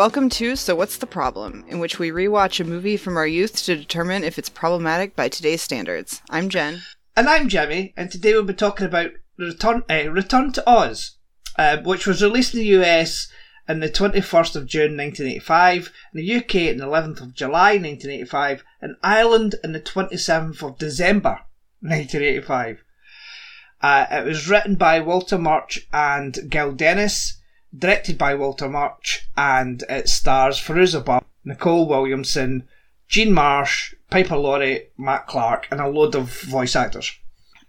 welcome to So What's the Problem, in which we rewatch a movie from our youth to determine if it's problematic by today's standards. I'm Jen. And I'm Jimmy, and today we'll be talking about Return, uh, Return to Oz, uh, which was released in the US on the 21st of June 1985, in the UK on the 11th of July 1985, and Ireland on the 27th of December 1985. Uh, it was written by Walter Murch and Gil Dennis directed by Walter Murch, and it stars Fairuza Balk, Nicol Williamson, Jean Marsh, Piper Laurie, Matt Clark, and a load of voice actors.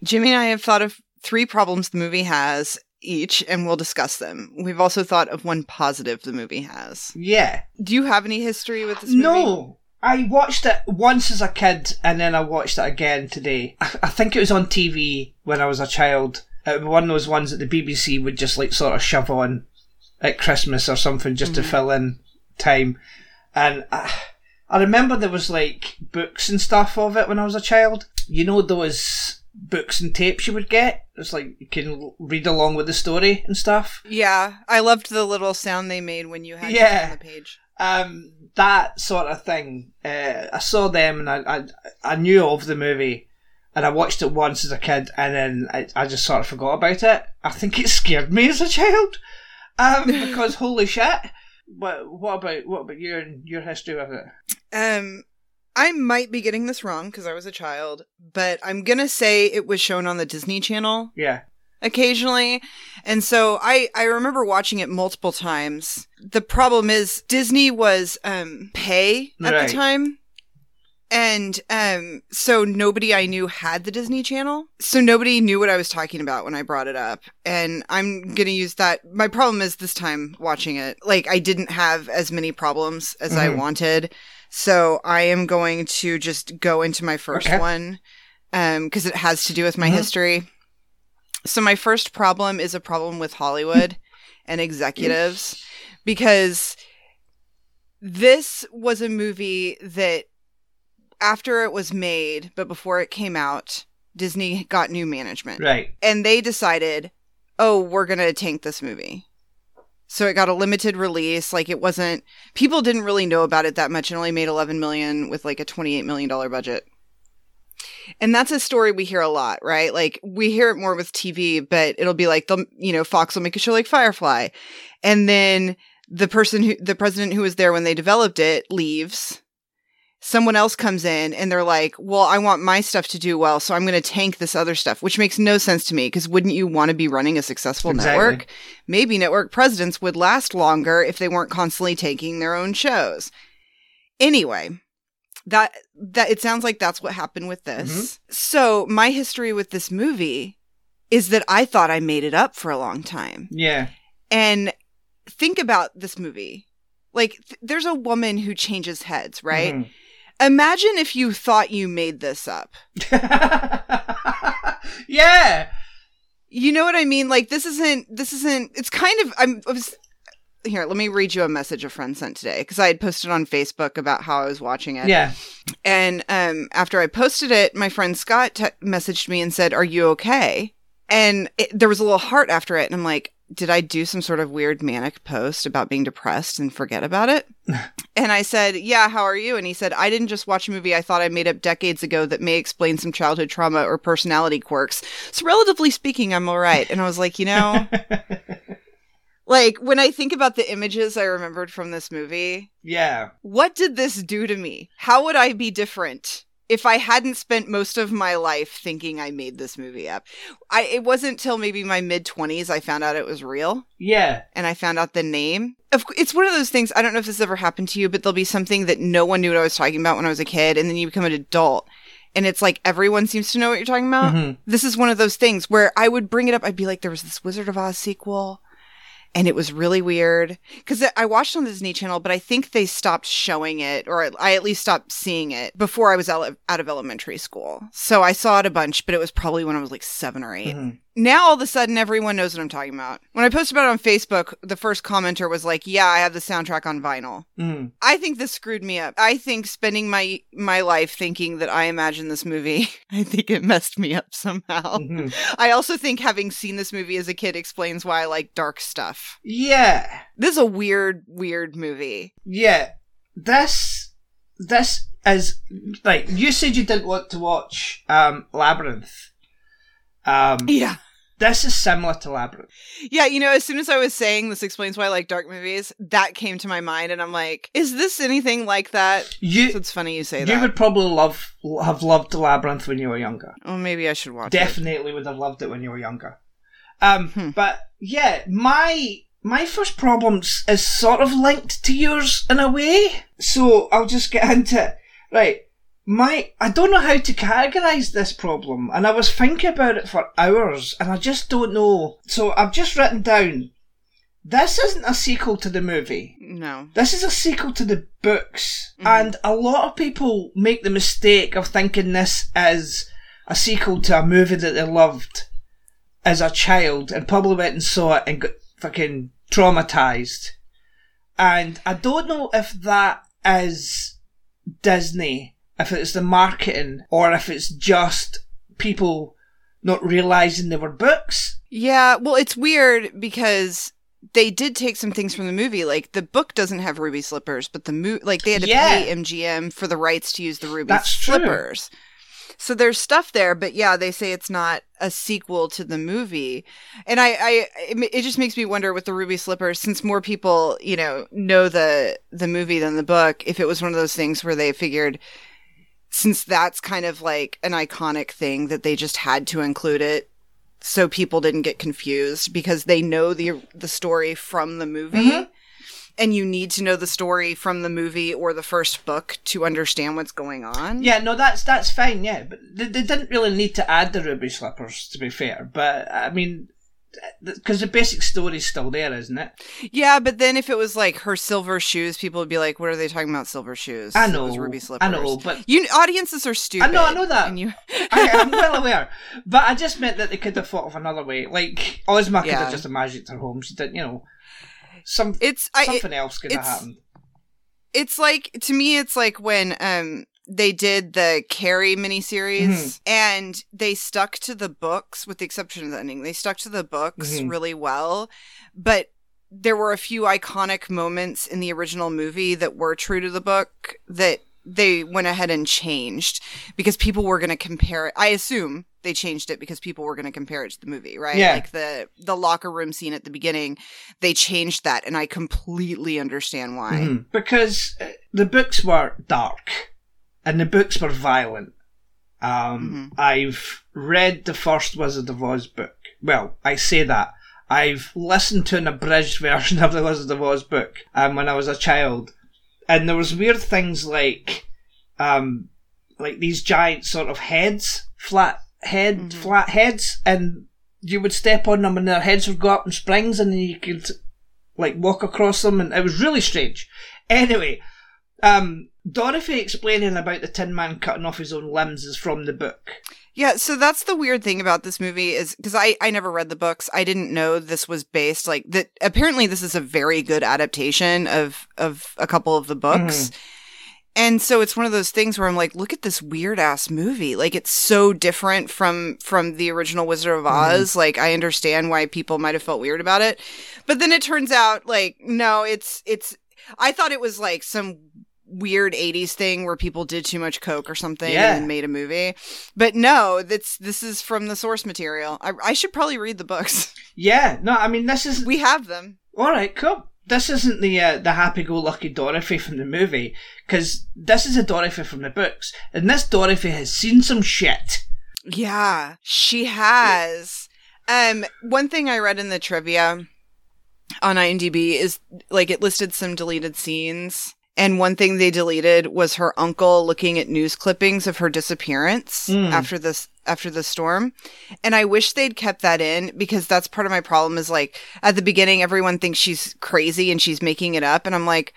Jimmy and I have thought of three problems the movie has each, and we'll discuss them. We've also thought of one positive the movie has. Yeah. Do you have any history with this movie? No. I watched it once as a kid and then I watched it again today. I, I think it was on TV when I was a child. It was one of those ones that the BBC would just like sort of shove on at Christmas or something just mm-hmm. to fill in time. And I, I remember there was like books and stuff of it when I was a child. You know those books and tapes you would get? It's like you can read along with the story and stuff. Yeah, I loved the little sound they made when you had yeah. on the page. Um, that sort of thing. Uh, I saw them and I, I I knew of the movie and I watched it once as a kid and then I, I just sort of forgot about it. I think it scared me as a child. Um, because holy shit. What what about what about your your history with it? Um, I might be getting this wrong because I was a child, but I'm gonna say it was shown on the Disney Channel. Yeah. Occasionally. And so I, I remember watching it multiple times. The problem is Disney was um pay at right. the time. And um, so nobody I knew had the Disney Channel. So nobody knew what I was talking about when I brought it up. And I'm going to use that. My problem is this time watching it, like I didn't have as many problems as mm-hmm. I wanted. So I am going to just go into my first okay. one um, because it has to do with my mm-hmm. history. So my first problem is a problem with Hollywood and executives because this was a movie that after it was made, but before it came out, Disney got new management. Right. And they decided, oh, we're going to tank this movie. So it got a limited release. Like it wasn't, people didn't really know about it that much. It only made 11 million with like a $28 million budget. And that's a story we hear a lot, right? Like we hear it more with TV, but it'll be like, the, you know, Fox will make a show like Firefly. And then the person who, the president who was there when they developed it leaves someone else comes in and they're like, well, I want my stuff to do well, so I'm going to tank this other stuff, which makes no sense to me because wouldn't you want to be running a successful exactly. network? Maybe network presidents would last longer if they weren't constantly tanking their own shows. Anyway, that that it sounds like that's what happened with this. Mm-hmm. So, my history with this movie is that I thought I made it up for a long time. Yeah. And think about this movie. Like th- there's a woman who changes heads, right? Mm-hmm Imagine if you thought you made this up. yeah. You know what I mean? Like this isn't this isn't it's kind of I'm I was here, let me read you a message a friend sent today because I had posted on Facebook about how I was watching it. Yeah. And um, after I posted it, my friend Scott messaged me and said, Are you okay? And it, there was a little heart after it. And I'm like, did I do some sort of weird manic post about being depressed and forget about it? and I said, Yeah, how are you? And he said, I didn't just watch a movie I thought I made up decades ago that may explain some childhood trauma or personality quirks. So, relatively speaking, I'm all right. And I was like, You know, like when I think about the images I remembered from this movie, yeah. What did this do to me? How would I be different? If I hadn't spent most of my life thinking I made this movie up. I it wasn't till maybe my mid 20s I found out it was real. Yeah. And I found out the name. Of it's one of those things I don't know if this ever happened to you, but there'll be something that no one knew what I was talking about when I was a kid and then you become an adult and it's like everyone seems to know what you're talking about. Mm-hmm. This is one of those things where I would bring it up I'd be like there was this Wizard of Oz sequel and it was really weird because I watched on the Disney Channel, but I think they stopped showing it, or I at least stopped seeing it before I was out of elementary school. So I saw it a bunch, but it was probably when I was like seven or 8 mm-hmm. Now all of a sudden everyone knows what I'm talking about. When I posted about it on Facebook, the first commenter was like, "Yeah, I have the soundtrack on vinyl." Mm. I think this screwed me up. I think spending my my life thinking that I imagined this movie, I think it messed me up somehow. Mhm. I also think having seen this movie as a kid explains why I like dark stuff. Yeah. This is a weird, weird movie. Yeah. This this is like you said you didn't want to watch um Labyrinth. Um Yeah. this is similar to Labyrinth. Yeah, you know, as soon as I was saying this explains why I like dark movies, that came to my mind, and I'm like, is this anything like that? So You it's funny you say you that. You would probably love have loved Labyrinth when you were younger. oh, maybe I should watch it. Definitely would have loved it when you were younger. Um Hmm. but yeah, my my first problems is sort of linked to yours in a way. So I'll just get into it. Right. My I don't know how to categorize this problem, and I was thinking about it for hours, and I just don't know. So I've just written down. This isn't a sequel to the movie. No. This is a sequel to the books, mm-hmm. and a lot of people make the mistake of thinking this is a sequel to a movie that they loved as a child, and probably went and saw it and got fucking traumatized. And I don't know if that is Disney, if it's the marketing, or if it's just people not realizing they were books. Yeah, well, it's weird because they did take some things from the movie. Like the book doesn't have ruby slippers, but the mo- like they had to Yeah. pay MGM for the rights to use the ruby That's true. slippers. So there's stuff there, but yeah, they say it's not a sequel to the movie, and I, I, it just makes me wonder with the ruby slippers, since more people, you know, know the the movie than the book, if it was one of those things where they figured, since that's kind of like an iconic thing, that they just had to include it so people didn't get confused because they know the the story from the movie. Mhm. And you need to know the story from the movie or the first book to understand what's going on. Yeah, no, that's that's fine. Yeah, but they, they didn't really need to add the ruby slippers, to be fair. But I mean, because the basic story is still there, isn't it? Yeah, but then if it was like her silver shoes, people would be like, "What are they talking about? Silver shoes?" I know, ruby slippers. I know, but you audiences are stupid. I know- I know that. You, I, I'm well aware. But I just meant that they could have thought of another way. Like Ozma could have just imagined her home. She didn't, you know. Some it's I, it- something else could have happened. it's like to me it's like when um they did the Carrie miniseries Mhm. and they stuck to the books with the exception of the ending. They stuck to the books Mhm. really well, but there were a few iconic moments in the original movie that were true to the book that they went ahead and changed because people were going to compare it. I assume they changed it because people were going to compare it to the movie, right? Yeah. Like the the locker room scene at the beginning, they changed that and I completely understand why. Mhm. Because uh, the books were dark and the books were violent. Um, I've read the first Wizard of Oz book. Well, I say that. I've listened to an abridged version of the Wizard of Oz book um, when I was a child, and there was weird things like, um, like these giant sort of heads, flat head, Mhm. flat heads, and you would step on them and their heads would go up in springs, and then you could like walk across them, and it was really strange. Anyway, um, Dorothy explaining about the Tin Man cutting off his own limbs is from the book. Yeah, so that's the weird thing about this movie is because I I never read the books. I didn't know this was based like that. Apparently, this is a very good adaptation of of a couple of the books. And so it's one of those things where I'm like, look at this weird ass movie. Like it's so different from from the original Wizard of Oz. Like I understand why people might have felt weird about it. But then it turns out like no, it's it's I thought it was like some weird 80s thing where people did too much coke or something Yeah. and made a movie. But no, that's this is from the source material. I, I should probably read the books. Yeah, no, I mean this is We have them. all right. Cool. This isn't the uh, the happy-go-lucky Dorothy from the movie because this is a Dorothy from the books, and this Dorothy has seen some shit. Yeah, she has. Um, one thing I read in the trivia on IMDb is like it listed some deleted scenes. And one thing they deleted was her uncle looking at news clippings of her disappearance Mm. after this after the storm. And I wish they'd kept that in because that's part of my problem is like at the beginning everyone thinks she's crazy and she's making it up and I'm like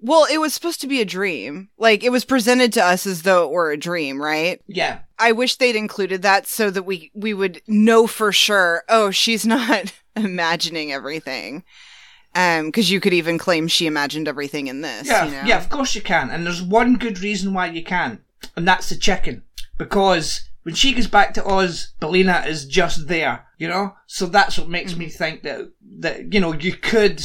Well, it was supposed to be a dream. Like it was presented to us as though it were a dream, right? Yeah. I wish they'd included that so that we we would know for sure. Oh, she's not imagining everything. Um, because you could even claim she imagined everything in this. Yeah, you know? yeah, of course you can. And there's one good reason why you can, and that's the chicken. Because when she goes back to Oz, Billina is just there, you know? So that's what makes me think that, that, you know, you could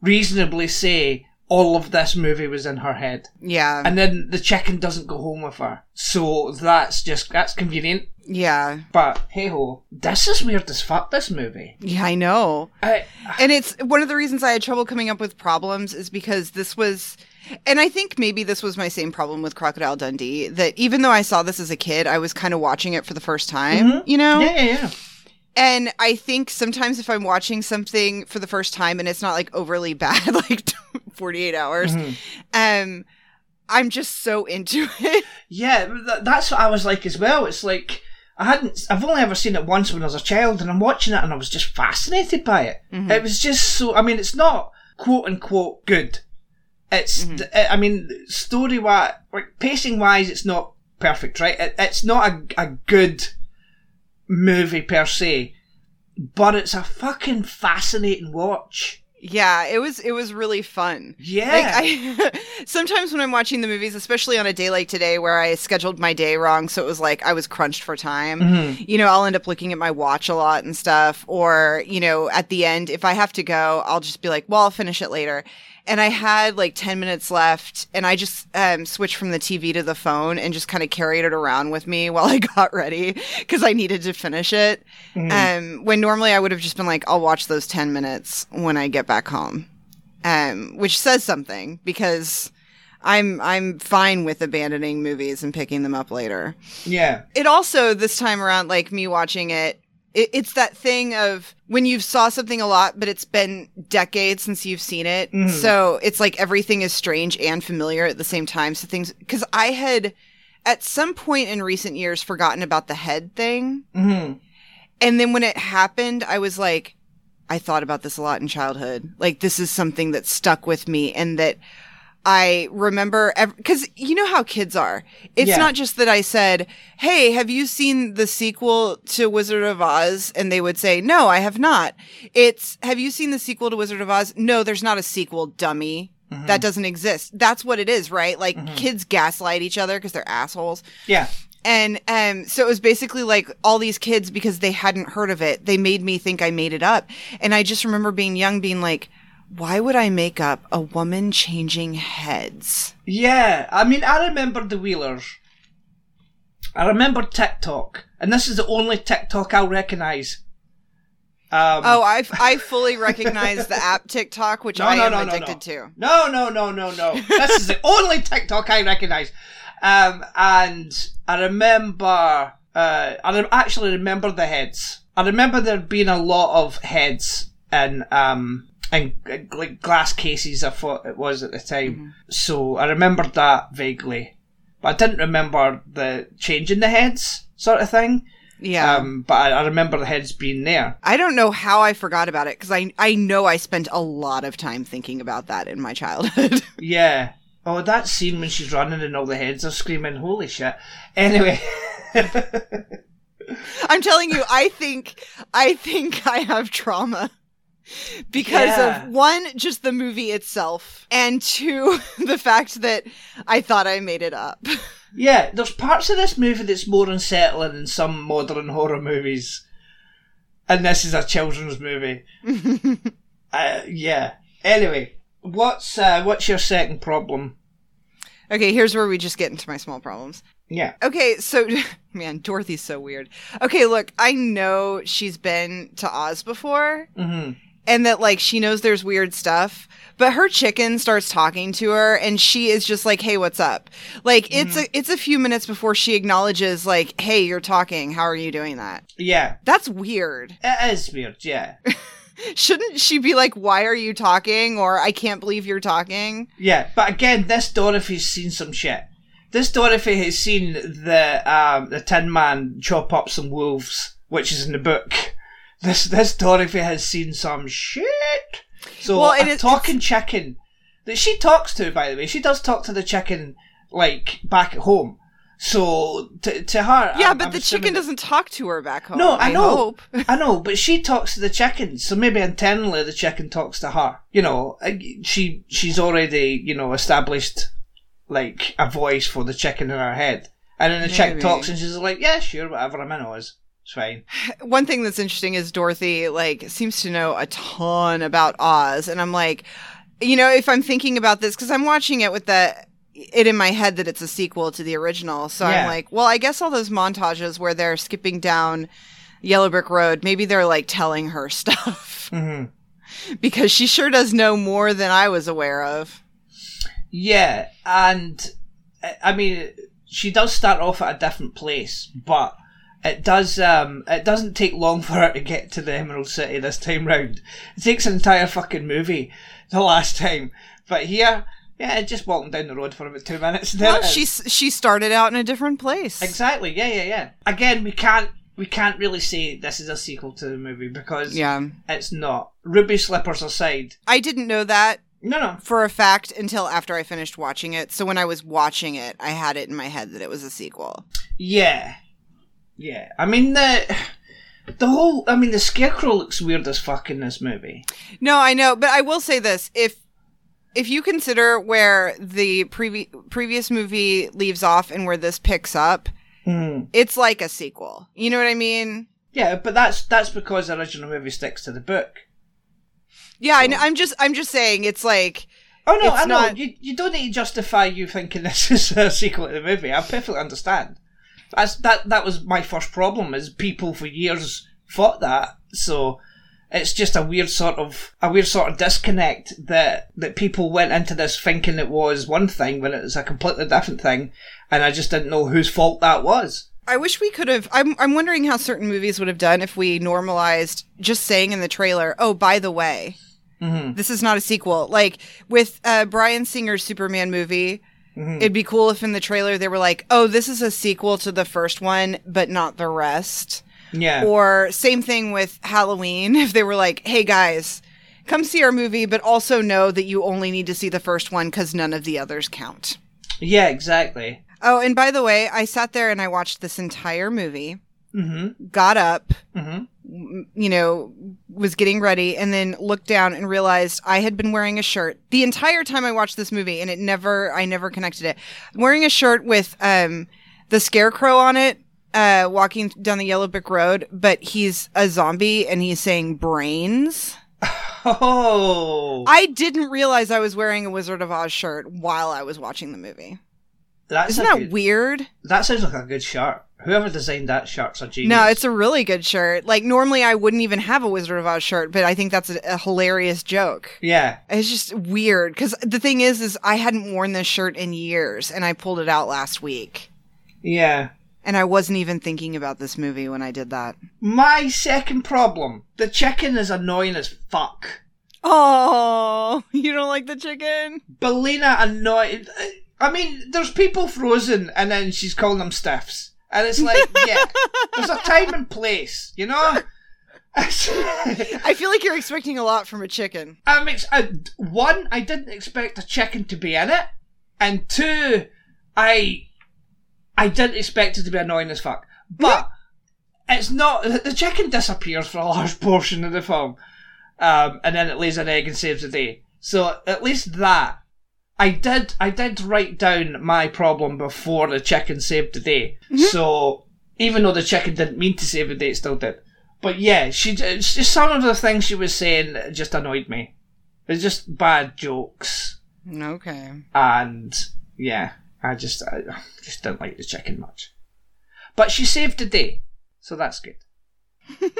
reasonably say all of this movie was in her head. yeah, And then the chicken doesn't go home with her. So that's just, that's convenient. yeah, But hey ho, this is weird as fuck, this movie. yeah. I know. I, And it's one of the reasons I had trouble coming up with problems is because this was, and I think maybe this was my same problem with Crocodile Dundee. That even though I saw this as a kid, I was kind of watching it for the first time, mm-hmm. you know? yeah, yeah, yeah. And I think sometimes if I'm watching something for the first time and it's not like overly bad, like 48 hours, mm-hmm. um, I'm just so into it. Yeah, th- that's what I was like as well. It's like I hadn't. I've only ever seen it once when I was a child, and I'm watching it, and I was just fascinated by it. Mm-hmm. It was just so. I mean, it's not quote unquote good. It's. Mm-hmm. th- I mean, story wise, like pacing wise, it's not perfect, right? It, it's not a a good movie per se, but it's a fucking fascinating watch. Yeah, it was it was really fun. Yeah. Like I sometimes when I'm watching the movies, especially on a day like today where I scheduled my day wrong, so it was like I was crunched for time. Mm-hmm. You know, I'll end up looking at my watch a lot and stuff or, you know, at the end if I have to go, I'll just be like, "Well, I'll finish it later." And I had like 10 minutes left and I just um, switched from the TV to the phone and just kind of carried it around with me while I got ready because I needed to finish it. Um, when normally I would have just been like, I'll watch those 10 minutes when I get back home um, which says something because I'm I'm fine with abandoning movies and picking them up later. yeah. It also this time around, like me watching it, it it's that thing of when you've saw something a lot, but it's been decades since you've seen it, so it's like everything is strange and familiar at the same time. So things because I had at some point in recent years forgotten about the head thing, hmm and then when it happened, I was like, I thought about this a lot in childhood. Like, this is something that stuck with me and that I remember because you know how kids are. It's Yeah. not just that I said, Hey, have you seen the sequel to Wizard of Oz? And they would say, No, I have not. It's, Have you seen the sequel to Wizard of Oz? No, there's not a sequel, dummy. That doesn't exist. That's what it is, right? Like kids gaslight each other because they're assholes. Yeah. And um, so it was basically like all these kids because they hadn't heard of it. They made me think I made it up. And I just remember being young, being like, why would I make up a woman changing heads? Yeah, I mean, I remember the Wheelers. I remember TikTok, and this is the only TikTok I'll recognise. Um, Oh, I, I fully recognize the app TikTok, which no, I no, am no, addicted no. to. No, no, no, no, no. this is the only TikTok I recognise. Um, and I remember, uh, I re- actually remember the heads. I remember there being a lot of heads in, um, uh, like glass cases, I thought it was at the time. So I remembered that vaguely. But I didn't remember the changing the heads sort of thing. Yeah. Um, but I, I remember the heads being there. I don't know how I forgot about it because I, I know I spent a lot of time thinking about that in my childhood. Yeah. Oh, that scene when she's running and all the heads are screaming, holy shit. Anyway. I'm telling you, I think I think I have trauma because Yeah. of one, just the movie itself, and two, the fact that I thought I made it up. yeah, there's parts of this movie that's more unsettling than some modern horror movies. And this is a children's movie. uh, yeah. Anyway, what's uh, what's your second problem? Okay, here's where we just get into my small problems. Yeah. Okay, so man, Dorothy's so weird. Okay, look, I know she's been to Oz before hmm and that like she knows there's weird stuff, but her chicken starts talking to her and she is just like, "Hey, what's up?" Like it's a it's a few minutes before she acknowledges like, "Hey, you're talking. How are you doing that?" Yeah. That's weird. It is weird, yeah. Shouldn't she be like, "Why are you talking?" or "I can't believe you're talking"? Yeah, but again, this Dorothy's seen some shit. This Dorothy has seen the um, the Tin Man chop up some wolves, which is in the book. This this Dorothy has seen some shit. So Well, a is- talking chicken that she talks to, by the way. She does talk to the chicken, like, back at home. So, to, to her. Yeah, I'm- but I'm the chicken doesn't talk to her back home. No, I know. hope. I know, but she talks to the chicken, so maybe internally the chicken talks to her. You know, she she's already you know established like a voice for the chicken in her head, and then the chick talks and she's like, "Yeah, sure, whatever, I'm in Oz, fine." One thing that's interesting is Dorothy like seems to know a ton about Oz, and I'm like, you know, if I'm thinking about this because I'm watching it with the it in my head that it's a sequel to the original, so Yeah. I'm like, well, I guess all those montages where they're skipping down Yellow Brick Road, maybe they're like telling her stuff hmm because she sure does know more than I was aware of. Yeah, and I mean, she does start off at a different place, but it does um it doesn't take long for her to get to the Emerald City this time round. It takes an entire fucking movie the last time, but here, yeah, just walking down the road for about two minutes. Well, she she started out in a different place. exactly yeah yeah yeah. Again, we can't we can't really say this is a sequel to the movie because Yeah, it's not. Ruby slippers aside, I didn't know that no no for a fact until after I finished watching it. So when I was watching it, I had it in my head that it was a sequel. Yeah, yeah. I mean the the whole. I mean the scarecrow looks weird as fuck in this movie. No, I know, but I will say this: if if you consider where the previ- previous movie leaves off and where this picks up, Hmm. it's like a sequel. You know what I mean? Yeah, but that's that's because the original movie sticks to the book. Yeah, I know, I'm just I'm just saying it's like Oh no, I know. not- You you don't need to justify you thinking this is a sequel to the movie. I perfectly understand. That's that that was my first problem is people for years thought that. So it's just a weird sort of a weird sort of disconnect that that people went into this thinking it was one thing when it was a completely different thing, and I just didn't know whose fault that was. I wish we could have. I'm I'm wondering how certain movies would have done if we normalized just saying in the trailer, "Oh, by the way, Mm-hmm. this is not a sequel." Like with uh, Bryan Singer's Superman movie, Mhm. it'd be cool if in the trailer they were like, "Oh, this is a sequel to the first one, but not the rest." Yeah. Or same thing with Halloween, if they were like, "Hey guys, come see our movie, but also know that you only need to see the first one because none of the others count." yeah, exactly. Oh, and by the way, I sat there and I watched this entire movie, Mm-hmm. got up, Mm-hmm. you know, was getting ready, and then looked down and realized I had been wearing a shirt the entire time I watched this movie, and it never, I never connected it. I'm wearing a shirt with um, the scarecrow on it, uh, walking down the yellow brick road, but he's a zombie and he's saying brains. Oh, I didn't realize I was wearing a Wizard of Oz shirt while I was watching the movie. That's Isn't that good- weird? That sounds like a good shirt. Whoever designed that shirt's a genius. No, it's a really good shirt. Like normally I wouldn't even have a Wizard of Oz shirt, but I think that's a, a hilarious joke. yeah. It's just weird because the thing is, is I hadn't worn this shirt in years, and I pulled it out last week, Yeah. and I wasn't even thinking about this movie when I did that. My second problem: the chicken is annoying as fuck. Oh, you don't like the chicken? Billina annoying. I mean, there's people frozen, and then she's calling them stiffs, and it's like, yeah, there's a time and place, you know. I feel like you're expecting a lot from a chicken. I'm ex- uh, one, I didn't expect a chicken to be in it, and two, I I didn't expect it to be annoying as fuck. But it's not. The chicken disappears for a large portion of the film, um, and then it lays an egg and saves the day. So at least that I did. I did write down my problem before the chicken saved the day. So even though the chicken didn't mean to save the day, it still did. But yeah, she just some of the things she was saying just annoyed me. It's just bad jokes, Okay. and yeah, I just I just didn't like the chicken much. But she saved the day, so that's good.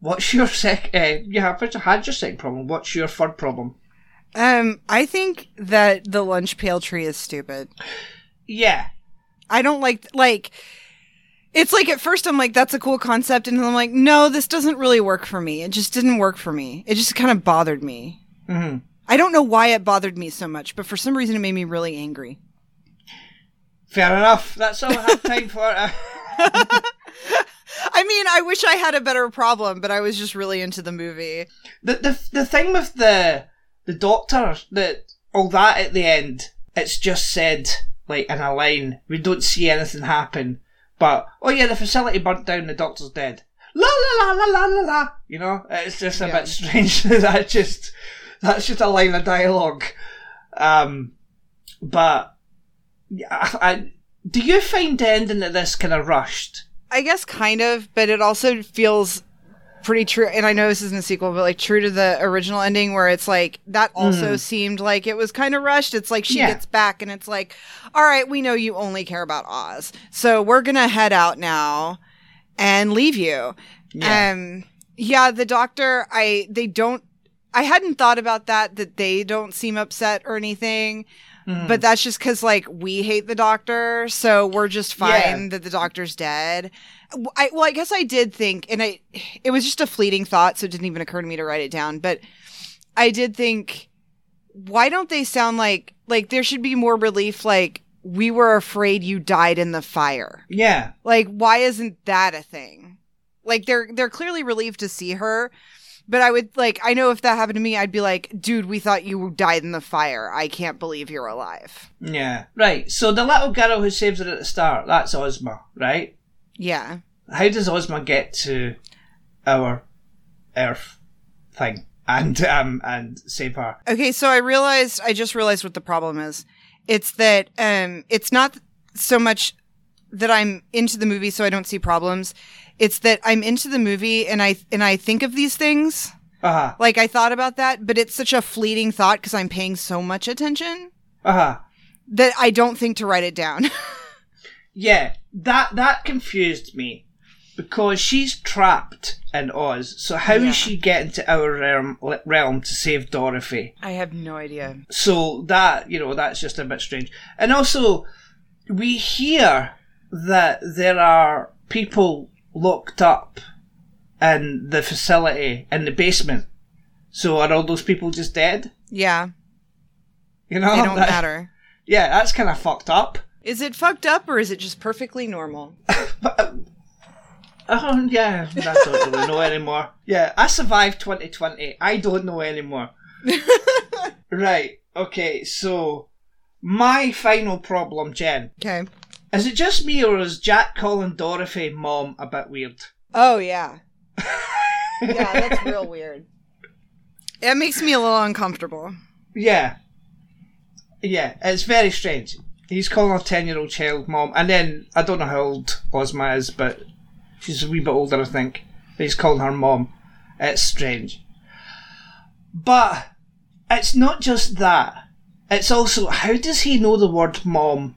What's your sec? Uh, you have had your second problem. What's your third problem? Um, I think that the lunch pail tree is stupid. Yeah, I don't like like it's like at first I'm like that's a cool concept and then I'm like no this doesn't really work for me. It just didn't work for me. It just kind of bothered me. hmm I don't know why it bothered me so much, but for some reason it made me really angry. fair enough. That's all I have time for. I mean, I wish I had a better problem, but I was just really into the movie. the the the thing with the the doctor that all that at the end, it's just said, like, in a line. We don't see anything happen. But, oh yeah, the facility burnt down, the doctor's dead. La la la la la la la. You know, it's just a Yeah. bit strange. that just, that's just a line of dialogue. Um, but, yeah, I, I, do you find the ending of this kind of rushed? I guess kind of, but it also feels pretty true. And I know this isn't a sequel, but like true to the original ending, where it's like that also seemed like it was kind of rushed. It's like she Yeah. gets back, and it's like, all right, we know you only care about Oz, so we're gonna head out now and leave you. Yeah. Um, yeah, the doctor, I they don't. I hadn't thought about that. That they don't seem upset or anything. Hmm. But that's just because, like, we hate the doctor, so we're just fine Yeah. that the doctor's dead. I, well, I guess I did think, and I, it was just a fleeting thought, so it didn't even occur to me to write it down. But I did think, why don't they sound like, like there should be more relief? Like we were afraid you died in the fire. yeah. Like, why isn't that a thing? Like they're they're clearly relieved to see her, but I would like I know if that happened to me, I'd be like, dude, we thought you died in the fire. I can't believe you're alive. Yeah. Right. So the little girl who saves her at the start, that's Ozma, right? Yeah. How does Ozma get to our Earth thing and um and save her? Okay, so I realized I just realized what the problem is. It's that um it's not so much that I'm into the movie so I don't see problems. It's that I'm into the movie and I and I think of these things. Uh huh. Like I thought about that, but it's such a fleeting thought because I'm paying so much attention Uh huh. that I don't think to write it down. Yeah. That that confused me because she's trapped in Oz. So how is Yeah. she getting to our realm, realm to save Dorothy? I have no idea. So that you know that's just a bit strange. And also, we hear that there are people locked up in the facility in the basement. So are all those people just dead? Yeah, You know, they don't That- matter. Yeah, that's kind of fucked up. Is it fucked up or is it just perfectly normal? Oh yeah, I don't really know anymore. Yeah, I survived 2020. I don't know anymore. right. Okay. So my final problem, Jen, Okay. Is it just me or is Jack calling Dorothy mom a bit weird? Oh yeah. yeah, that's real weird. It makes me a little uncomfortable. Yeah. Yeah, it's very strange. He's calling a 10 year old child mom, and then I don't know how old Ozma is, but she's a wee bit older, I think. He's calling her mom. It's strange. But it's not just that. It's also, how does he know the word mom?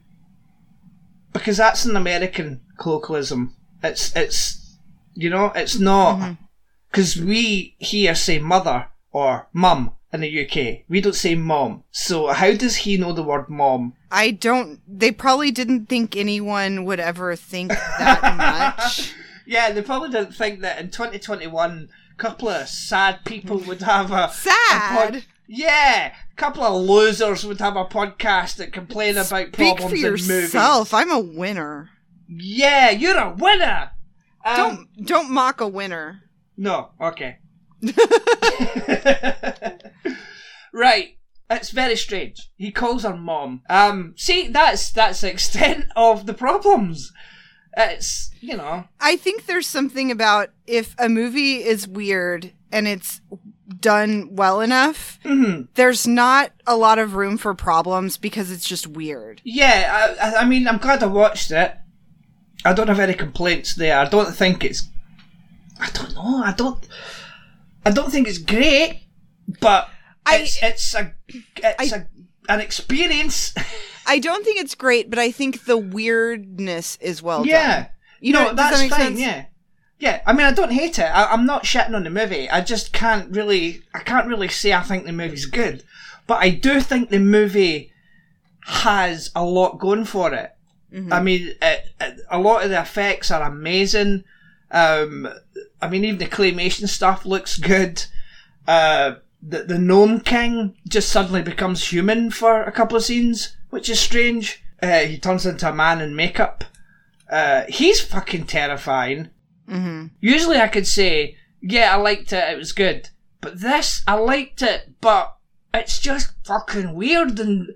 Because that's an American colloquialism. It's, it's, you know, it's not. Mm-hmm. Because we here say mother or mum in the UK. We don't say mom. So how does he know the word mom? I don't. They probably didn't think anyone would ever think that much. Yeah, they probably didn't think that in 2021, a couple of sad people would have a. a pod- Sad. Yeah, a couple of losers would have a podcast that complain about Speak problems for in movies. yourself. I'm a winner. Yeah, you're a winner! Um, Don't don't mock a winner. No, okay. right. It's very strange. He calls her mom. Um, see, that's that's the extent of the problems. It's you know, I think there's something about if a movie is weird and it's done well enough, mhm. there's not a lot of room for problems because it's just weird. yeah. I, I- mean, I'm glad I watched it. I don't have any complaints there. I don't think it's. I don't know. I don't. I don't think it's great, but I- it's it's a it's I- a an experience. I don't think it's great, but I think the weirdness is well yeah. done. Yeah, you know, does that's that fine. sense? Yeah, yeah. I mean, I don't hate it. I, I'm not shitting on the movie. I just can't really, I can't really say I think the movie's good, but I do think the movie has a lot going for it. Mm-hmm. I mean, it, it, a lot of the effects are amazing. Um, I mean, even the claymation stuff looks good. Uh, the the gnome king just suddenly becomes human for a couple of scenes, which is strange. Uh, he turns into a man in makeup. Uh, he's fucking terrifying. Hmm Usually I could say, yeah, I liked it, it was good. But this, I liked it, but it's just fucking weird. And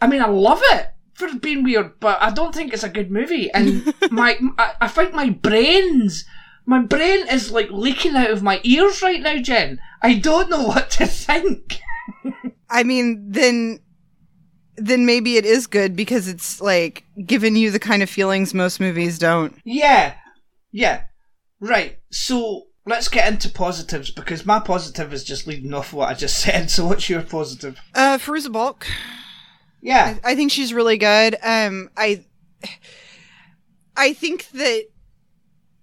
I mean, I love it for being weird, but I don't think it's a good movie. And my, I, I think my brains, my brain is like leaking out of my ears right now, Jen. I don't know what to think. I mean, then then maybe it is good because it's like giving you the kind of feelings most movies don't. Yeah, yeah, right. So let's get into positives because my positive is just leading off what I just said. So what's your positive? Uh, Fairuza Balk. Yeah, I, I think she's really good. Um, I, I think that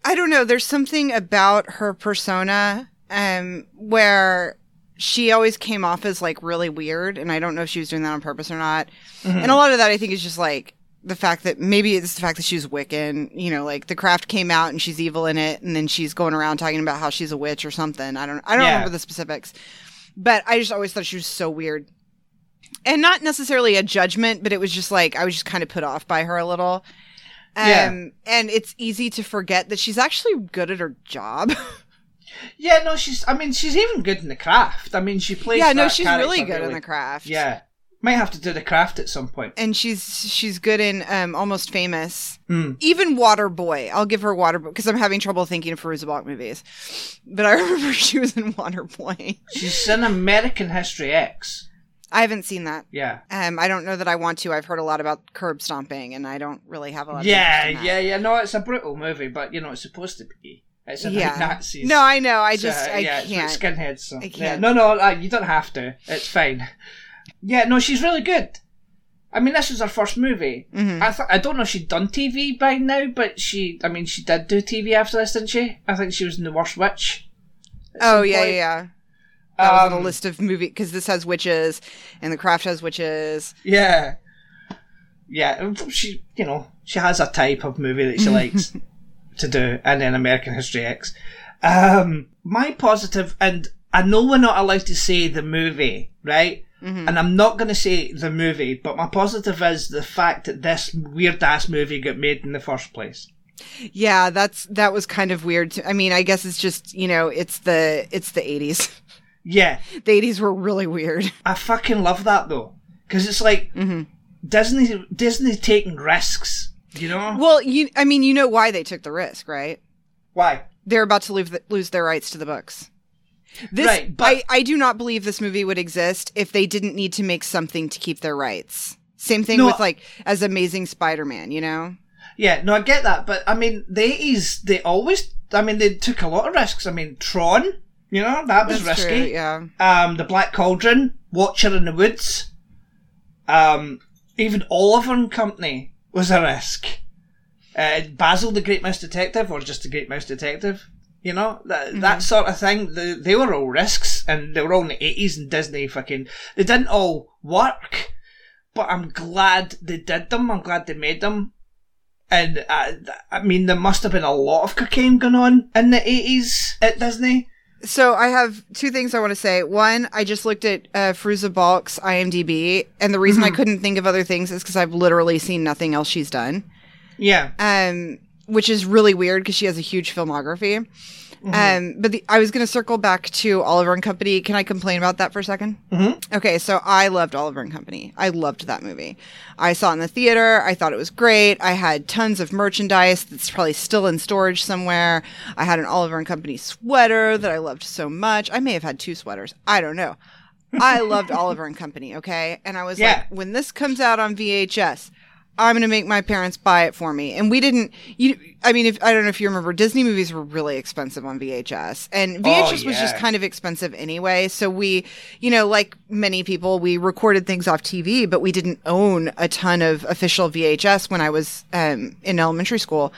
I don't know. There's something about her persona, um, where she always came off as like really weird, and I don't know if she was doing that on purpose or not. And a lot of that I think is just like the fact that maybe it's the fact that she's Wiccan. You know, like the craft came out and she's evil in it, and then she's going around talking about how she's a witch or something. I don't. I don't Yeah. remember the specifics, but I just always thought she was so weird. And not necessarily a judgment, but it was just like I was just kind of put off by her a little. Um, Yeah. and it's easy to forget that she's actually good at her job. yeah. No, she's. I mean, she's even good in the craft. I mean, she plays. yeah, no, she's really good in the craft. Yeah, might have to do the craft at some point. and she's she's good in um almost famous Hmm. even waterboy i'll give her waterboy because i'm having trouble thinking of Fairuza Balk movies but i remember she was in waterboy She's in American History X. i haven't seen that Yeah. um i don't know that i want to i've heard a lot about curb stomping and i don't really have a lot of Yeah, yeah, yeah. No, it's a brutal movie, but you know it's supposed to be. It's about yeah Nazis. no i know i So, just i yeah, it's can't skinheads. So. I can't. no, no, uh, you don't have to. It's fine. Yeah, no, she's really good. I mean, this was her first movie. Mhm. I th- I don't know if she'd done TV by now, but she, I mean, she did do TV after this, didn't she? I think she was in The Worst Witch. oh yeah, yeah point. yeah that was on Um, a list of movie because this has witches and the craft has witches Yeah. Yeah, she, you know, she has a type of movie that she likes to do, and then American History X. Um, my positive, and I know we're not allowed to say the movie, right? Mm-hmm. And I'm not going to say the movie, but my positive is the fact that this weird ass movie got made in the first place. yeah that's that was kind of weird to, i mean i guess it's just you know it's the it's the 80s Yeah, the 80s were really weird I fucking love that though, because it's like mm-hmm. Disney, Disney taking risks. You know Well, you I mean, you know why they took the risk, right? why? They're about to lose, lose their rights to the books. This Right, but- I, I do not believe this movie would exist if they didn't need to make something to keep their rights. Same thing No, with like as Amazing Spider-Man, you know? Yeah, no, I get that, but I mean, the eighties, they always, I mean, they took a lot of risks. I mean, Tron, you know, that was That's risky. true, yeah. Um, the Black Cauldron, Watcher in the Woods, um, even Oliver and Company was a risk. Uh, Basil the Great Mouse Detective, or just the Great Mouse Detective, you know, that that sort of thing. They, they were all risks, and they were all in the eighties, and Disney fucking, they didn't all work, but I'm glad they did them. I'm glad they made them. And uh, th- I mean, there must have been a lot of cocaine going on in the 80s at Disney. So I have two things I want to say. One, I just looked at uh, Fairuza Balk's IMDb, and the reason I couldn't think of other things is because I've literally seen nothing else she's done. Yeah. um, which is really weird because she has a huge filmography. Um, but the, I was going to circle back to Oliver and Company. Can I complain about that for a 2nd Mm-hmm. Okay, so I loved Oliver and Company. I loved that movie. I saw it in the theater. I thought it was great. I had tons of merchandise that's probably still in storage somewhere. I had an Oliver and Company sweater that I loved so much. I may have had two sweaters. I don't know. I loved Oliver and Company, okay? And I was Yeah. like, when this comes out on VHS, I'm going to make my parents buy it for me. And we didn't, you, I mean, if, I don't know if you remember, Disney movies were really expensive on VHS. And VHS was just kind of expensive anyway. So we, you know, like many people, we recorded things off TV, but we didn't own a ton of official VHS when I was um, in elementary school.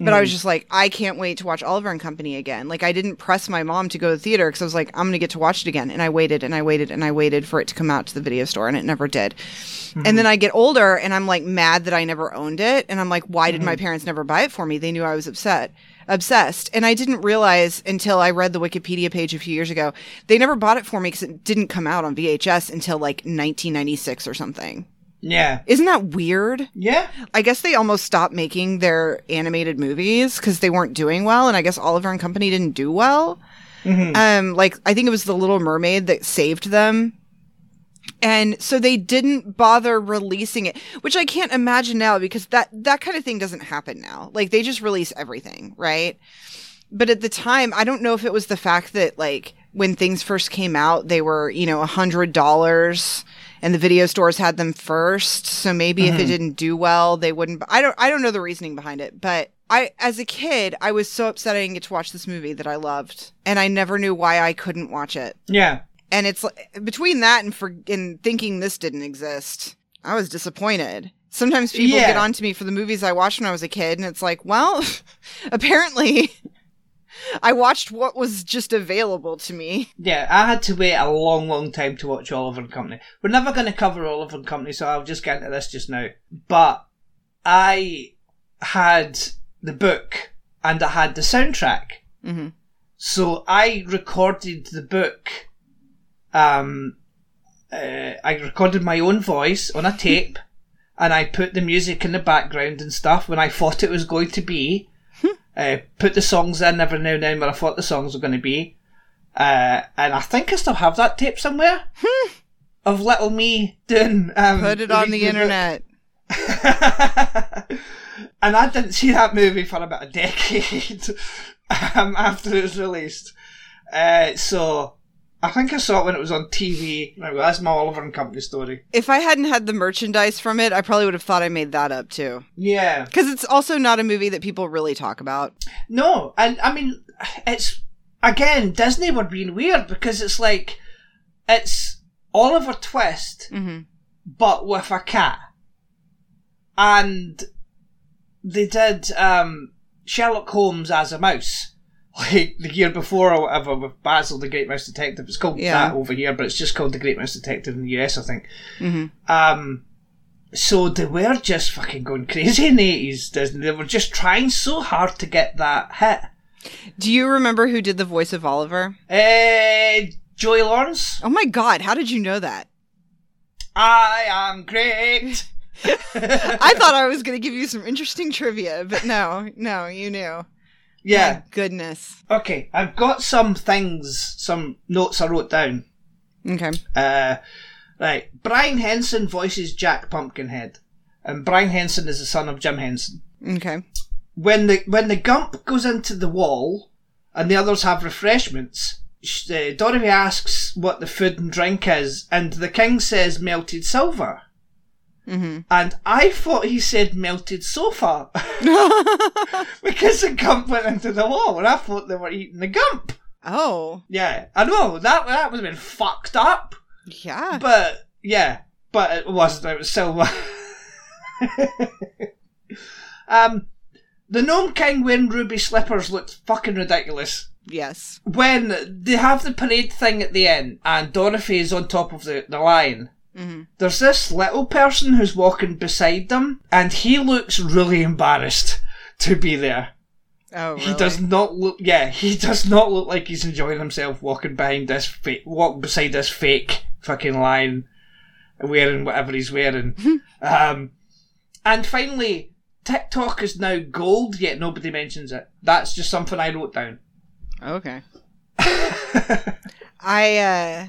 But I was just like, I can't wait to watch Oliver and Company again. Like, I didn't press my mom to go to the theater because I was like, I'm going to get to watch it again. And I waited and I waited and I waited for it to come out to the video store, and it never did. And then I get older and I'm like mad that I never owned it. And I'm like, why did my parents never buy it for me? They knew I was upset, obsessed. And I didn't realize until I read the Wikipedia page a few years ago, they never bought it for me because it didn't come out on VHS until like 1996 or something. Yeah. Isn't that weird? Yeah. I guess they almost stopped making their animated movies because they weren't doing well, and I guess Oliver and Company didn't do well. Um, like I think it was The Little Mermaid that saved them. And so they didn't bother releasing it, which I can't imagine now because that that kind of thing doesn't happen now. Like they just release everything, right? But at the time, I don't know if it was the fact that like when things first came out, they were, you know, a hundred dollars and the video stores had them first. So maybe if it Mhm. didn't do well, they wouldn't I don't I don't know the reasoning behind it, but I as a kid, I was so upset I didn't get to watch this movie that I loved. And I never knew why I couldn't watch it Yeah. And it's between that and for and thinking this didn't exist i was disappointed sometimes people Yeah. get on to me for the movies i watched when i was a kid and it's like well apparently i watched what was just available to me Yeah, I had to wait a long, long time to watch Oliver and Company. We're never going to cover Oliver and Company, so I'll just get into this just now. But I had the book and I had the soundtrack. hmm So I recorded the book. Um, uh, I recorded my own voice on a tape, and I put the music in the background and stuff when I thought it was going to be. uh, put the songs in every now and then where I thought the songs were going to be. Uh, and I think I still have that tape somewhere of little me doing. Um, put it on the internet and I didn't see that movie for about a decade um, after it was released. Uh, so I think I saw it when it was on TV. That's my Oliver and Company story. if i hadn't had the merchandise from it i probably would have thought i made that up too Yeah. because it's also not a movie that people really talk about No, and I mean, it's again Disney were being weird because it's like it's Oliver Twist, hmm but with a cat, and they did um, Sherlock Holmes as a mouse. Like the year before or whatever with Basil the Great Mouse Detective. It's called Yeah. that over here, but it's just called the Great Mouse Detective in the US, I think. hmm Um, so they were just fucking going crazy in the eighties, They were just trying so hard to get that hit. do you remember who did the voice of oliver Uh, Joey Lawrence. oh my god how did you know that I am great. I thought I was going to give you some interesting trivia, but no, no, you knew. Yeah. My goodness. Okay, I've got some things, some notes I wrote down. Okay. Uh, right. Brian Henson voices Jack Pumpkinhead, and Brian Henson is the son of Jim Henson. Okay. When the when the Gump goes into the wall, and the others have refreshments, sh- uh, Dorothy asks what the food and drink is, and the king says melted silver. Hmm And I thought he said melted sofa because the Gump went into the wall, and I thought they were eating the Gump. oh, Yeah, I know that that would have been fucked up. yeah. But yeah, but it wasn't. It was silver. um, the Nome King wearing ruby slippers looked fucking ridiculous. Yes. When they have the parade thing at the end, and Dorothy is on top of the, the lion, hmm there's this little person who's walking beside them, and he looks really embarrassed to be there. Oh, He does not look. Yeah, he does not look like he's enjoying himself walking behind this, fa- walking beside this fake fucking lion, wearing whatever he's wearing. um, and finally, TikTok is now gold, yet nobody mentions it. That's just something I wrote down. Okay. I uh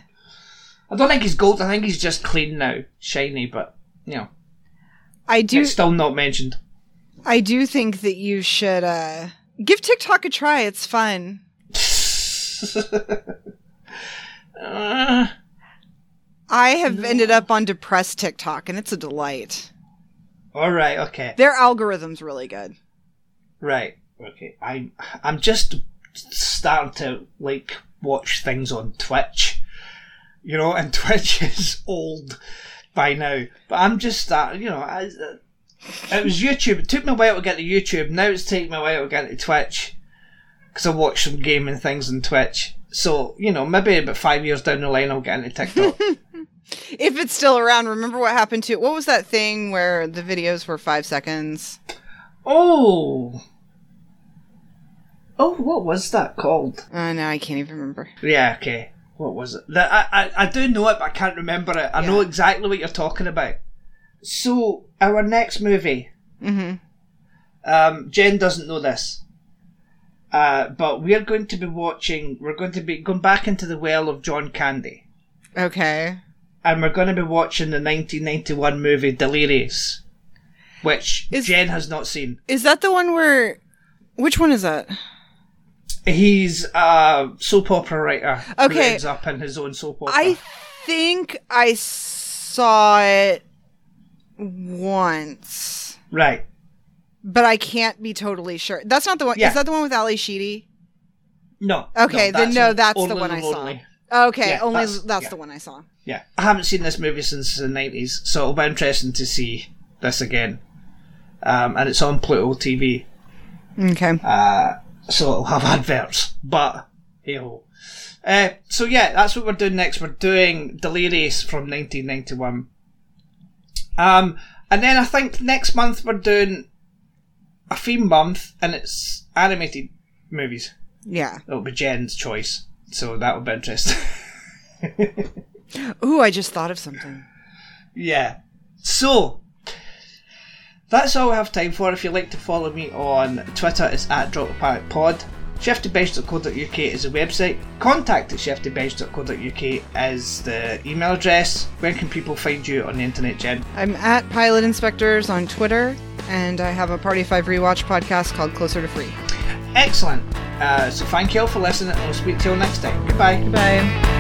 I don't think he's gold. I think he's just clean now, shiny, but you know, I do it's still not mentioned. I do think that you should uh give TikTok a try. It's fun. Uh, I have ended up on depressed TikTok and it's a delight. all right, okay. Their algorithm's really good. Right. Okay. I I'm just starting to like watch things on Twitch. You know, and Twitch is old by now. But I'm just starting. You know, I, it was YouTube. It took me a while to get to YouTube. Now it's taking me a while to get to Twitch because I watch some gaming things on Twitch. So you know, maybe about five years down the line, I'll get into TikTok. If it's still around, remember what happened to what was that thing where the videos were five seconds? oh. Oh, what was that called? Uh, no, I can't even remember. Yeah, okay. What was it? That I, I, I do know it, but I can't remember it. I know exactly what you're talking about. So, our next movie, Mm-hmm. um, Jen doesn't know this, uh, but we're going to be watching, we're going to be going back into the well of John Candy. Okay. and we're going to be watching the 1991 movie Delirious, which Is- Jen has not seen. Is that the one where? Which one is that? He's a soap opera writer. Who Okay. ends up in his own soap opera. I think I saw it once, right. but I can't be totally sure. That's not the one. Yeah. Is that the one with Ally Sheedy? No. Okay, then no, that's the one I saw. Lonely. Okay, Yeah, only that's- that's, yeah. the one I saw. Yeah. I haven't seen this movie since the 90s, so it'll be interesting to see this again. Um, and it's on Pluto TV. Okay. Uh, so it'll have adverts, but hey ho. Uh, so yeah, that's what we're doing next. We're doing Delirious from 1991. Um, and then I think next month we're doing a theme month, and it's animated movies. Yeah. It'll be Jen's choice, so that will be interesting. Ooh, I just thought of something. Yeah. So, that's all we have time for. If you'd like to follow me on Twitter, it's at DropThePanicPod. chefdebench.co.uk is the website. Contact at chefdebench.co.uk is the email address. Where can people find you on the internet, Jen? I'm at Pilot Inspectors on Twitter, and I have a Party Five rewatch podcast called Closer to Free. Excellent. Uh, so thank you all for listening, and we'll speak to you all next time. Goodbye. Goodbye.